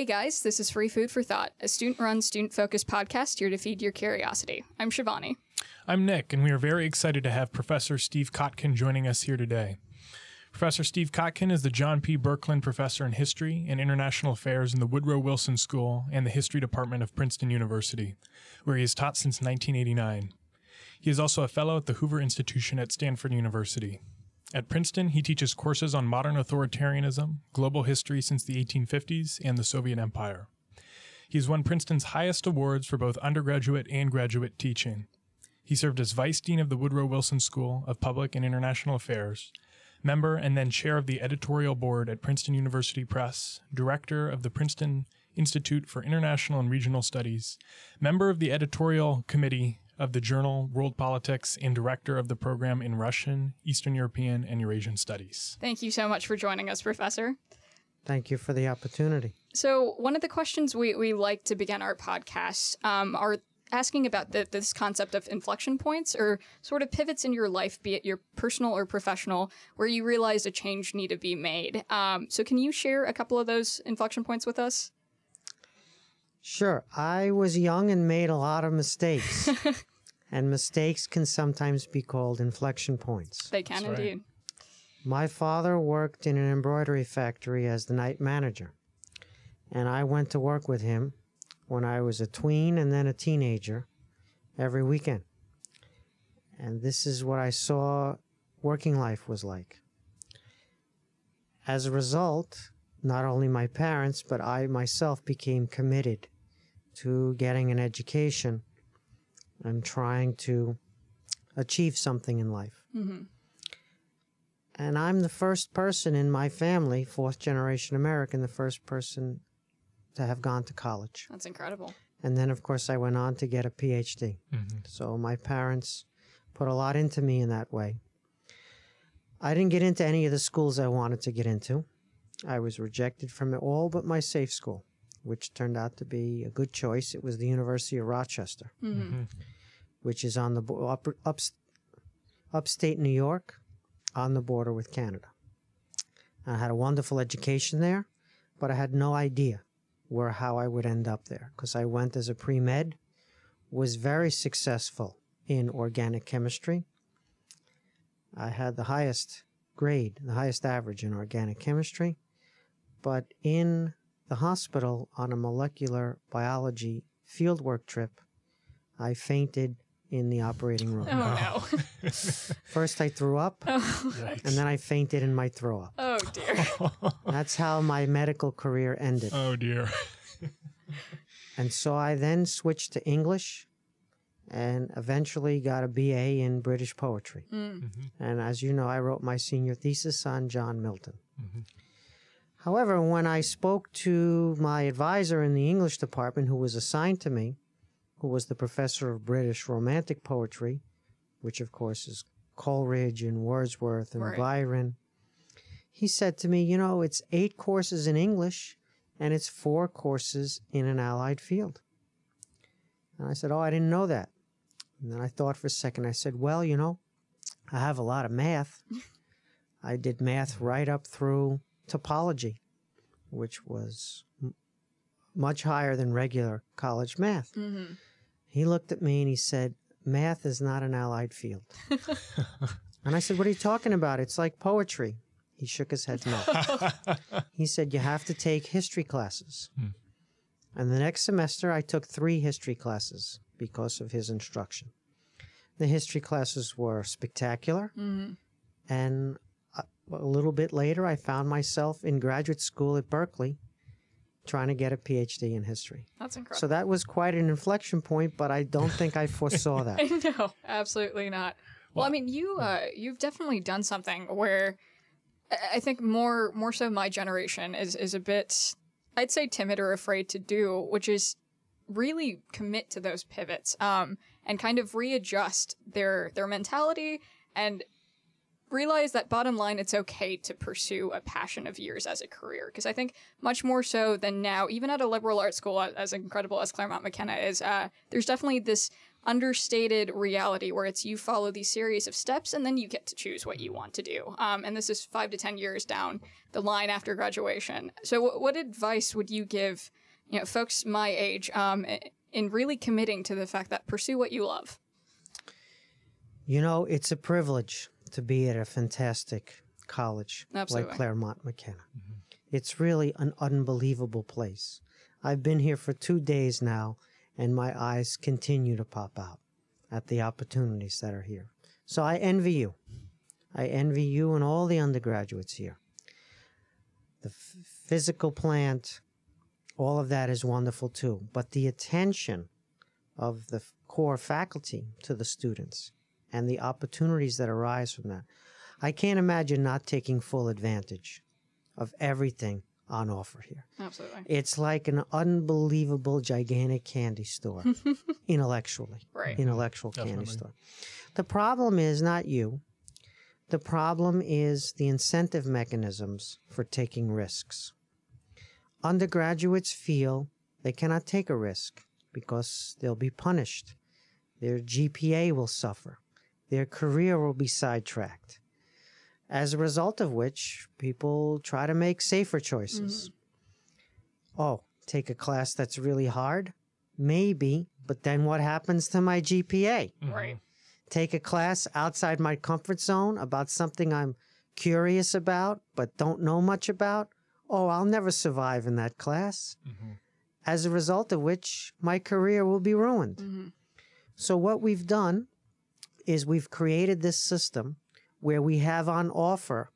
Hey guys, this is Free Food for Thought, a student run, student focused podcast here to feed your curiosity. I'm Shivani. I'm Nick, and we are very excited to have Professor Steve Kotkin joining us here today. Professor Steve Kotkin is the John P. Birkelund Professor in History and International Affairs in the Woodrow Wilson School and the History Department of Princeton University, where he has taught since 1989. He is also a fellow at the Hoover Institution at Stanford University. At Princeton, he teaches courses on modern authoritarianism, global history since the 1850s, and the Soviet Empire. He has won Princeton's highest awards for both undergraduate and graduate teaching. He served as Vice Dean of the Woodrow Wilson School of Public and International Affairs, member and then chair of the editorial board at Princeton University Press, director of the Princeton Institute for International and Regional Studies, member of the editorial committee of the journal World Politics, and director of the program in Russian, Eastern European, and Eurasian Studies. Thank you so much for joining us, Professor. Thank you for the opportunity. So, one of the questions we, we like to begin our podcast um, are asking about the, this concept of inflection points or sort of pivots in your life, be it your personal or professional, where you realize a change need to be made. Um, so, can you share a couple of those inflection points with us? Sure. I was young and made a lot of mistakes. and mistakes can sometimes be called inflection points. They can That's right. indeed. My father worked in an embroidery factory as the night manager, and I went to work with him when I was a tween and then a teenager every weekend. And this is what I saw working life was like. As a result, not only my parents, but I myself became committed to getting an education and trying to achieve something in life. hmm And I'm the first person in my family, fourth generation American, the first person to have gone to college. That's incredible. And then, of course, I went on to get a PhD. Mhm. So my parents put a lot into me in that way. I didn't get into any of the schools I wanted to get into. I was rejected from all but my safe school, which turned out to be a good choice. It was the University of Rochester, hmm which is on the up, up, upstate New York, on the border with Canada. I had a wonderful education there, but I had no idea where how I would end up there because I went as a pre med, was very successful in organic chemistry. I had the highest grade, the highest average in organic chemistry, but in the hospital on a molecular biology fieldwork trip, I fainted in the operating room. Oh, no. First, I threw up, oh, and then I fainted in my throw up. oh, dear. That's how my medical career ended. oh dear. And so I then switched to English and eventually got a BA in British poetry. Mm. Mhm. And as you know, I wrote my senior thesis on John Milton. Mhm. However, when I spoke to my advisor in the English department, who was assigned to me, who was the professor of British Romantic poetry, which of course is Coleridge and Wordsworth and Right. Byron, he said to me, You know, it's eight courses in English and it's four courses in an allied field. And I said, Oh, I didn't know that. And then I thought for a second. I said, Well, you know, I have a lot of math. I did math right up through topology, which was m- much higher than regular college math. hmm He looked at me and he said, Math is not an allied field. and I said, What are you talking about? It's like poetry. He shook his head no. he said, You have to take history classes. Hmm. And the next semester, I took three history classes because of his instruction. The history classes were spectacular. hmm And a, little bit later, I found myself in graduate school at Berkeley trying to get a PhD in history. That's incredible. So that was quite an inflection point, but I don't think I foresaw that. no, absolutely not. Well, I mean, you uh, you've definitely done something where I- I think more more so my generation is is a bit I'd say timid or afraid to do, which is really commit to those pivots um, and kind of readjust their their mentality and realize that bottom line it's okay to pursue a passion of yours as a career because i think much more so than now even at a liberal arts school as incredible as claremont mckenna is uh, there's definitely this understated reality where it's you follow these series of steps and then you get to choose what you want to do. Um, and this is five to 10 years down the line after graduation. So, w- what advice would you give, you know, folks my age um, in really committing to the fact that pursue what you love? You know, it's a privilege to be at a fantastic college Absolutely. like Claremont McKenna. Mm-hmm. It's really an unbelievable place. I've been here for two days now, and my eyes continue to pop out at the opportunities that are here. So I envy you. I envy you and all the undergraduates here. The f- physical plant, all of that is wonderful too. But the attention of the f- core faculty to the students and the opportunities that arise from that, I can't imagine not taking full advantage of everything on offer here. Absolutely. It's like an unbelievable, gigantic candy store, intellectually. Right. Intellectual candy store. The problem is not you. The problem is the incentive mechanisms for taking risks. Undergraduates feel they cannot take a risk because they'll be punished. Their GPA will suffer. Their career will be sidetracked. As a result of which, people try to make safer choices. Mm-hmm. Oh, take a class that's really hard? Maybe, but then what happens to my GPA? Mm-hmm. Right. take a class outside my comfort zone about something I'm curious about but don't know much about, oh, I'll never survive in that class. Mm-hmm. As a result of which, my career will be ruined. Mhm. So, what we've done is we've created this system where we have on offer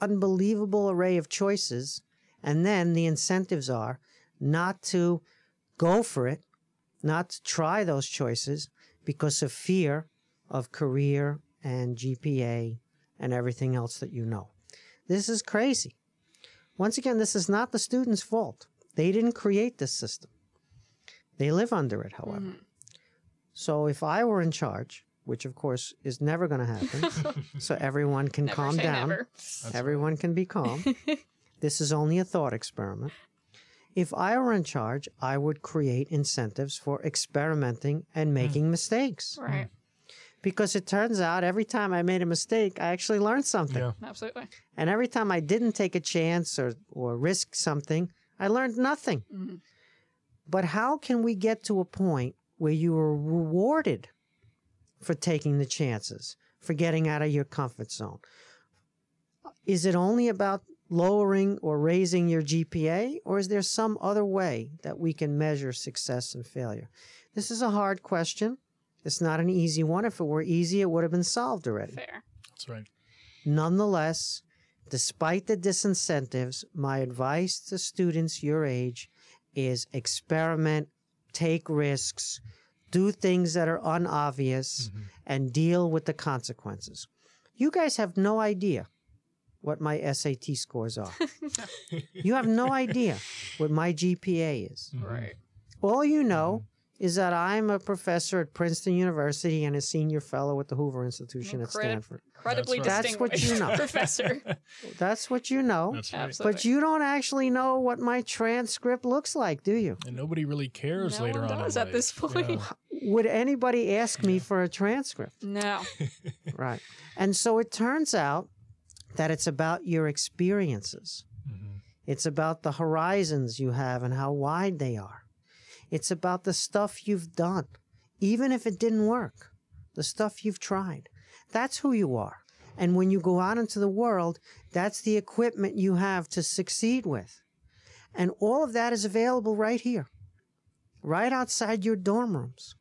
unbelievable array of choices, and then the incentives are not to go for it, not to try those choices because of fear of career and GPA and everything else that you know. This is crazy. Once again, this is not the student's fault. They didn't create this system. They live under it, however. Mm-hmm. So if I were in charge, which of course is never going to happen, so everyone can Never calm down. never. Everyone can be calm. this is only a thought experiment. If I were in charge, I would create incentives for experimenting and making mistakes. Right. Because it turns out every time I made a mistake, I actually learned something. Yeah. Absolutely. And every time I didn't take a chance or, or risk something, I learned nothing. Mhm. But how can we get to a point where you are rewarded for taking the chances, for getting out of your comfort zone? Is it only about lowering or raising your GPA, or is there some other way that we can measure success and failure? This is a hard question. It's not an easy one. If it were easy, it would have been solved already. Fair. That's right. Nonetheless, despite the disincentives, my advice to students your age is experiment, take risks, do things that are unobvious, mm-hmm. and deal with the consequences. You guys have no idea what my SAT scores are. you have no idea what my GPA is. Right. All you know mm-hmm. Is that I'm a professor at Princeton University and a senior fellow at the Hoover Institution at Stanford. Incredibly That's right. That's what you know. professor. That's what you know. That's right. Absolutely. But you don't actually know what my transcript looks like, do you? And nobody really cares No later one on. does at this point. Yeah. Would anybody ask me for a transcript? No. Right. And so it turns out that it's about your experiences. Mhm. It's about the horizons you have and how wide they are. It's about the stuff you've done, even if it didn't work, the stuff you've tried. That's who you are. And when you go out into the world, that's the equipment you have to succeed with. And all of that is available right here, right outside your dorm rooms.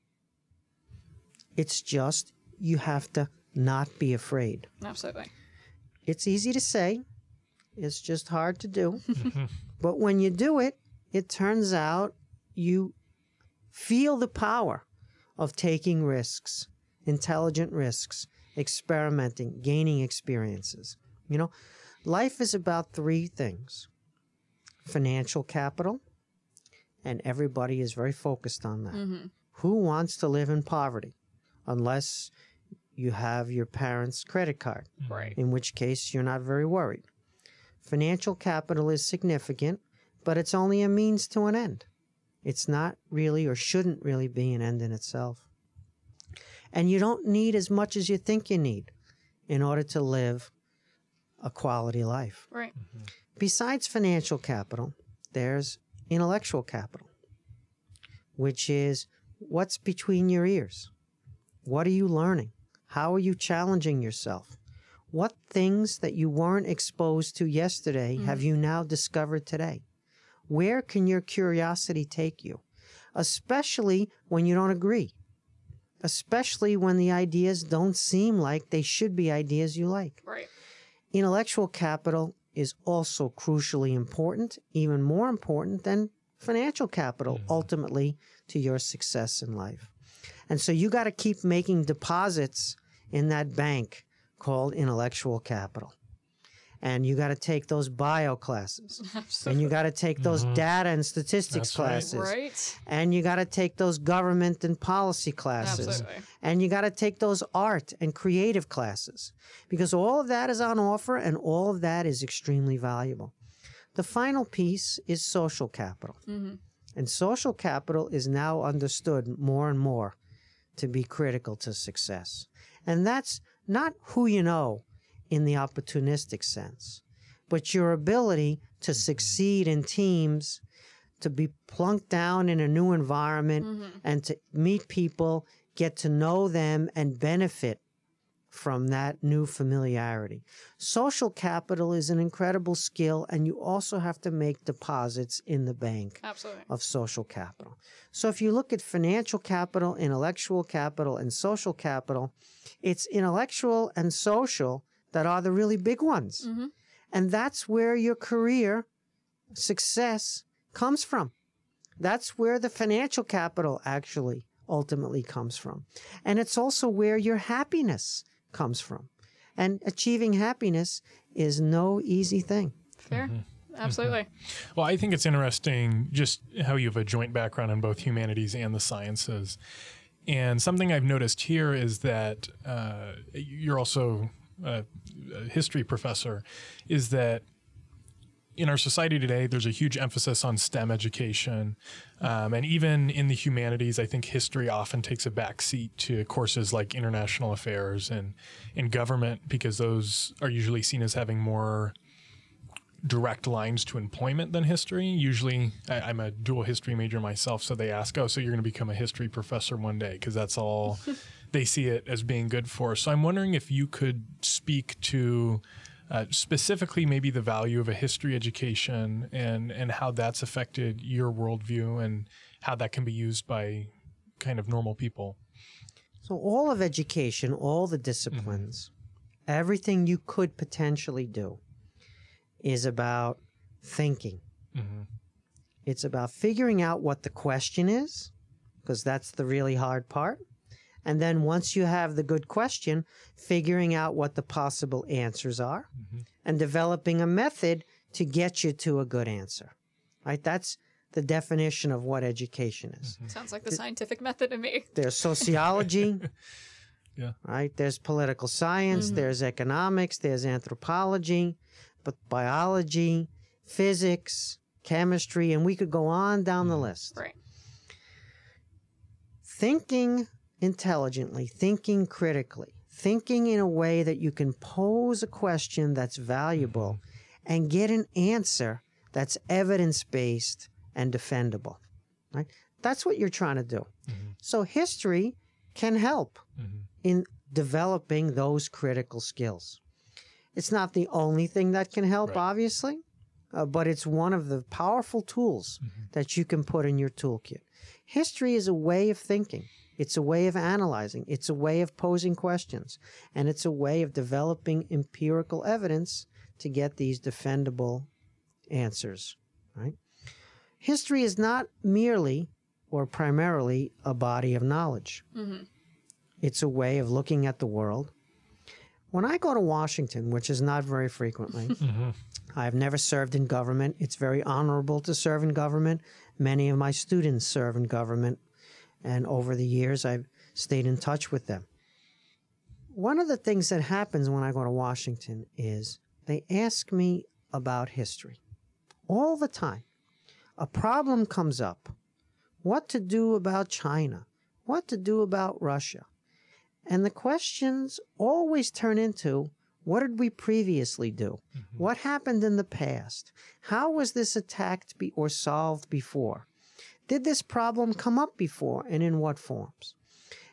It's just you have to not be afraid. Absolutely. It's easy to say, it's just hard to do. but when you do it, it turns out you feel the power of taking risks, intelligent risks, experimenting, gaining experiences. You know, life is about three things financial capital, and everybody is very focused on that. hmm Who wants to live in poverty unless you have your parents' credit card? Right. in which case you're not very worried. Financial capital is significant, but it's only a means to an end. It's not really or shouldn't really be an end in itself. And you don't need as much as you think you need in order to live a quality life. Right. Mm-hmm. Besides financial capital, there's intellectual capital, which is what's between your ears. What are you learning? How are you challenging yourself? What things that you weren't exposed to yesterday mm-hmm. have you now discovered today? Where can your curiosity take you? Especially when you don't agree. Especially when the ideas don't seem like they should be ideas you like. Right. Intellectual capital is also crucially important, even more important than financial capital mm-hmm. ultimately to your success in life. And so you got to keep making deposits in that bank called intellectual capital. And you got to take those bio classes. And you got to take those mm-hmm. data and statistics That's classes. Right. And you got to take those government and policy classes. Absolutely. And you got to take those art and creative classes because all of that is on offer and all of that is extremely valuable. The final piece is social capital. Mm-hmm. And social capital is now understood more and more to be critical to success. And that's not who you know in the opportunistic sense, but your ability to succeed in teams, to be plunked down in a new environment, mm-hmm. and to meet people, get to know them, and benefit from that new familiarity. Social capital is an incredible skill, and you also have to make deposits in the bank Absolutely. of social capital. So if you look at financial capital, intellectual capital, and social capital, it's intellectual and social that are the really big ones. Mm-hmm. And that's where your career success comes from. That's where the financial capital actually ultimately comes from. And it's also where your happiness comes from. And achieving happiness is no easy thing. Fair. Mm-hmm. Absolutely. Mm-hmm. Well, I think it's interesting just how you have a joint background in both humanities and the sciences. And something I've noticed here is that uh, you're also a, a history professor, is that in our society today, there's a huge emphasis on STEM education. Um, and even in the humanities, I think history often takes a backseat to courses like international affairs and, and government because those are usually seen as having more direct lines to employment than history. Usually, I, I'm a dual history major myself, so they ask, "Oh, so you're going to become a history professor one day?" Because that's all they see it as being good for. So I'm wondering if you could speak to uh, specifically maybe the value of a history education and and how that's affected your worldview and how that can be used by kind of normal people. So, all of education, all the disciplines, everything you could potentially do is about thinking. It's about figuring out what the question is, because that's the really hard part. And then once you have the good question, figuring out what the possible answers are mm-hmm. and developing a method to get you to a good answer. Right? That's the definition of what education is. Mm-hmm. Sounds like the scientific method to me. There's sociology. Yeah. Right? There's political science, mm-hmm. there's economics, there's anthropology, but biology, physics, chemistry, and we could go on down the list. Right. Thinking intelligently, thinking critically, thinking in a way that you can pose a question that's valuable mm-hmm. and get an answer that's evidence based and defendable. Right? That's what you're trying to do. Mm-hmm. So history can help mm-hmm. in developing those critical skills. It's not the only thing that can help, Right. obviously, uh, but it's one of the powerful tools that you can put in your toolkit. History is a way of thinking. It's a way of analyzing. It's a way of posing questions. And it's a way of developing empirical evidence to get these defendable answers, right? History is not merely or primarily a body of knowledge. Mm-hmm. It's a way of looking at the world. When I go to Washington, which is not very frequently, mm-hmm. I've never served in government. It's very honorable to serve in government. Many of my students serve in government, and over the years, I've stayed in touch with them. One of the things that happens when I go to Washington is they ask me about history all the time. A problem comes up. What to do about China? What to do about Russia? And the questions always turn into what did we previously do? Mm-hmm. What happened in the past? How was this attacked be- or solved before? Did this problem come up before and in what forms?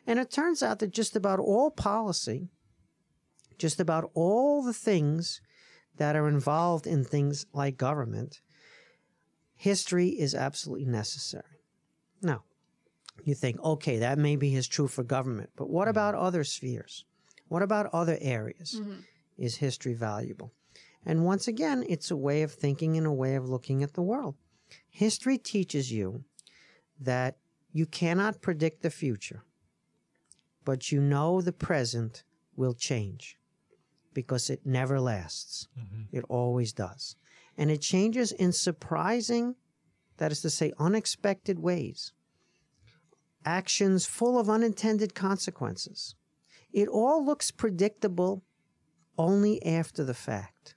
And it turns out that just about all policy, just about all the things that are involved in things like government, history is absolutely necessary. Now, you think, okay, that maybe is true for government, but what mm-hmm. about other spheres? What about other areas? Mm-hmm. Is history valuable? And once again, it's a way of thinking and a way of looking at the world. History teaches you that you cannot predict the future, but you know the present will change because it never lasts. Mm-hmm. It always does. And it changes in surprising, that is to say, unexpected ways. Actions full of unintended consequences. It all looks predictable only after the fact.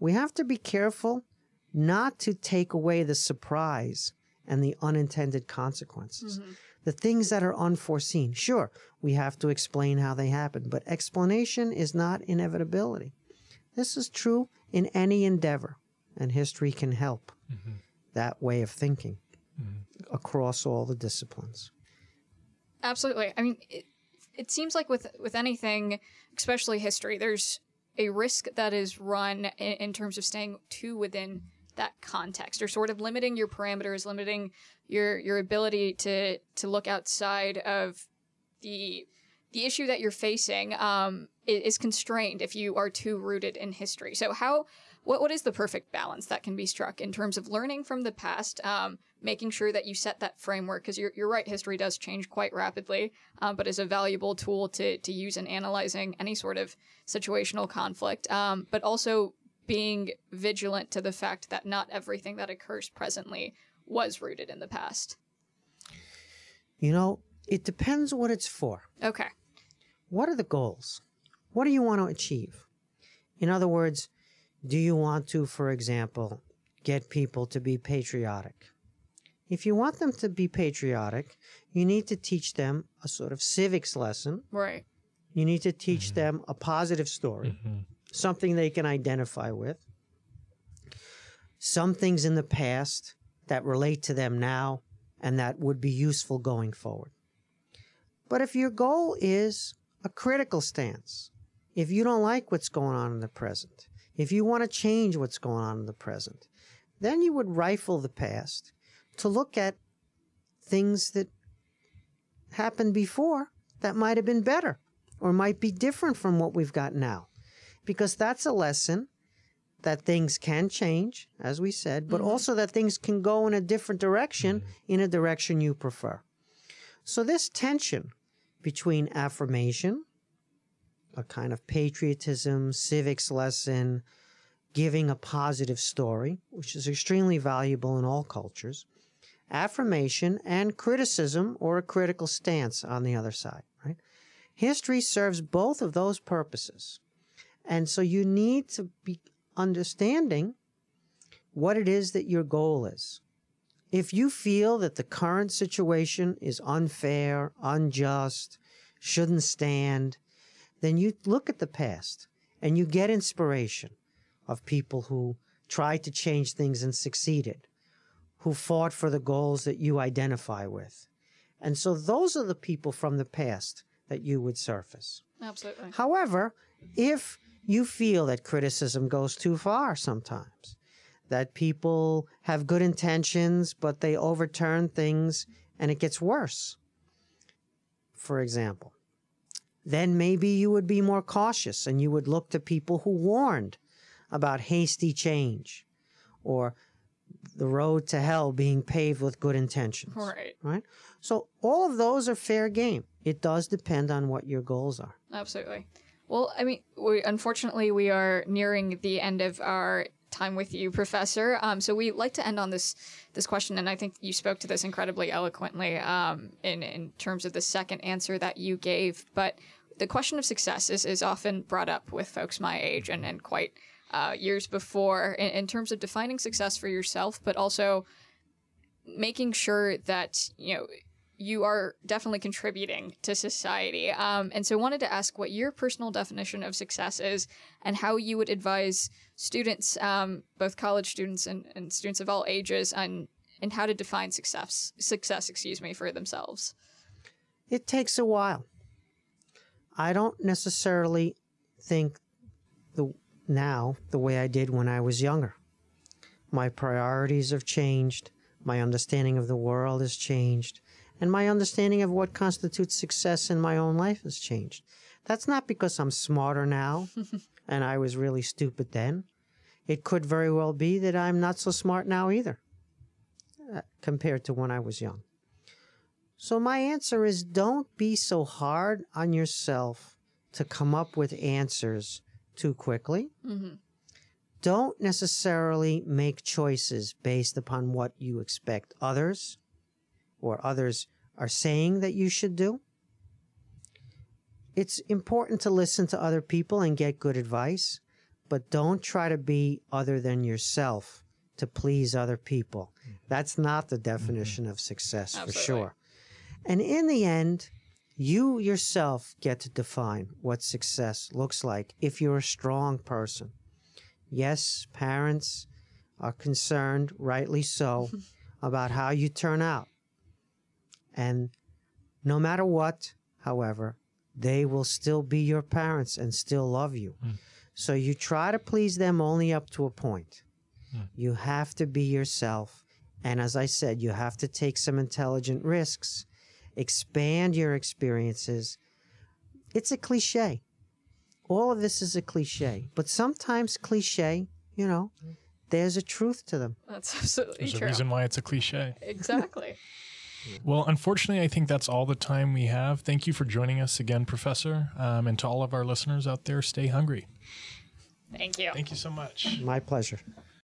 We have to be careful not to take away the surprise and the unintended consequences. Mm-hmm. The things that are unforeseen. Sure, we have to explain how they happen, but explanation is not inevitability. This is true in any endeavor, and history can help mm-hmm. that way of thinking mm-hmm. across all the disciplines. Absolutely. I mean, it, it seems like with with anything, especially history, there's a risk that is run in, in terms of staying too within that context, or sort of limiting your parameters, limiting your your ability to to look outside of the the issue that you're facing um, is constrained if you are too rooted in history. So how what what is the perfect balance that can be struck in terms of learning from the past, um, making sure that you set that framework because you're you're right, history does change quite rapidly, um, but is a valuable tool to to use in analyzing any sort of situational conflict, um, but also being vigilant to the fact that not everything that occurs presently was rooted in the past. You know, it depends what it's for. Okay. What are the goals? What do you want to achieve? In other words, do you want to, for example, get people to be patriotic? If you want them to be patriotic, you need to teach them a sort of civics lesson. Right. You need to teach mm-hmm. them a positive story, mm-hmm. Something they can identify with, some things in the past that relate to them now and that would be useful going forward. But if your goal is a critical stance, if you don't like what's going on in the present, if you want to change what's going on in the present, then you would rifle the past to look at things that happened before that might have been better or might be different from what we've got now. Because that's a lesson that things can change, as we said, but mm-hmm. also that things can go in a different direction, mm-hmm. in a direction you prefer. So, this tension between affirmation, a kind of patriotism, civics lesson, giving a positive story, which is extremely valuable in all cultures, affirmation, and criticism or a critical stance on the other side, right? History serves both of those purposes. And so you need to be understanding what it is that your goal is. If you feel that the current situation is unfair, unjust, shouldn't stand, then you look at the past and you get inspiration of people who tried to change things and succeeded, who fought for the goals that you identify with. And so those are the people from the past that you would surface. Absolutely. However, if you feel that criticism goes too far sometimes, that people have good intentions, but they overturn things and it gets worse, for example, then maybe you would be more cautious and you would look to people who warned about hasty change or the road to hell being paved with good intentions. Right. Right? So all of those are fair game. It does depend on what your goals are. Absolutely. Well, I mean, we unfortunately we are nearing the end of our time with you, Professor. Um, so we like to end on this this question, and I think you spoke to this incredibly eloquently um, in in terms of the second answer that you gave. But the question of success is, is often brought up with folks my age and and quite uh, years before in, in terms of defining success for yourself, but also making sure that you know you are definitely contributing to society. Um, and so I wanted to ask what your personal definition of success is and how you would advise students, um, both college students and, and students of all ages, on and how to define success success, excuse me, for themselves. It takes a while. I don't necessarily think the now the way I did when I was younger. My priorities have changed. My understanding of the world has changed and my understanding of what constitutes success in my own life has changed. That's not because I'm smarter now and I was really stupid then. It could very well be that I'm not so smart now either uh, compared to when I was young. So, my answer is don't be so hard on yourself to come up with answers too quickly. Mm-hmm. Don't necessarily make choices based upon what you expect others or others are saying that you should do. It's important to listen to other people and get good advice, but don't try to be other than yourself to please other people. Mm-hmm. That's not the mm-hmm. definition of success Absolutely. for sure. And in the end, you yourself get to define what success looks like if you're a strong person. Yes, parents are concerned, rightly so, about how you turn out. And no matter what, however, they will still be your parents and still love you. Hmm. So you try to please them only up to a point. Hmm. You have to be yourself. And as I said, you have to take some intelligent risks, expand your experiences. It's a cliche. All of this is a cliche, hmm. but sometimes cliche, you know, there's a truth to them. That's absolutely true. There's a reason why it's a cliche. Exactly. Well, unfortunately, I think that's all the time we have. Thank you for joining us again, Professor. Um, and to all of our listeners out there, stay hungry. Thank you. Thank you so much. My pleasure.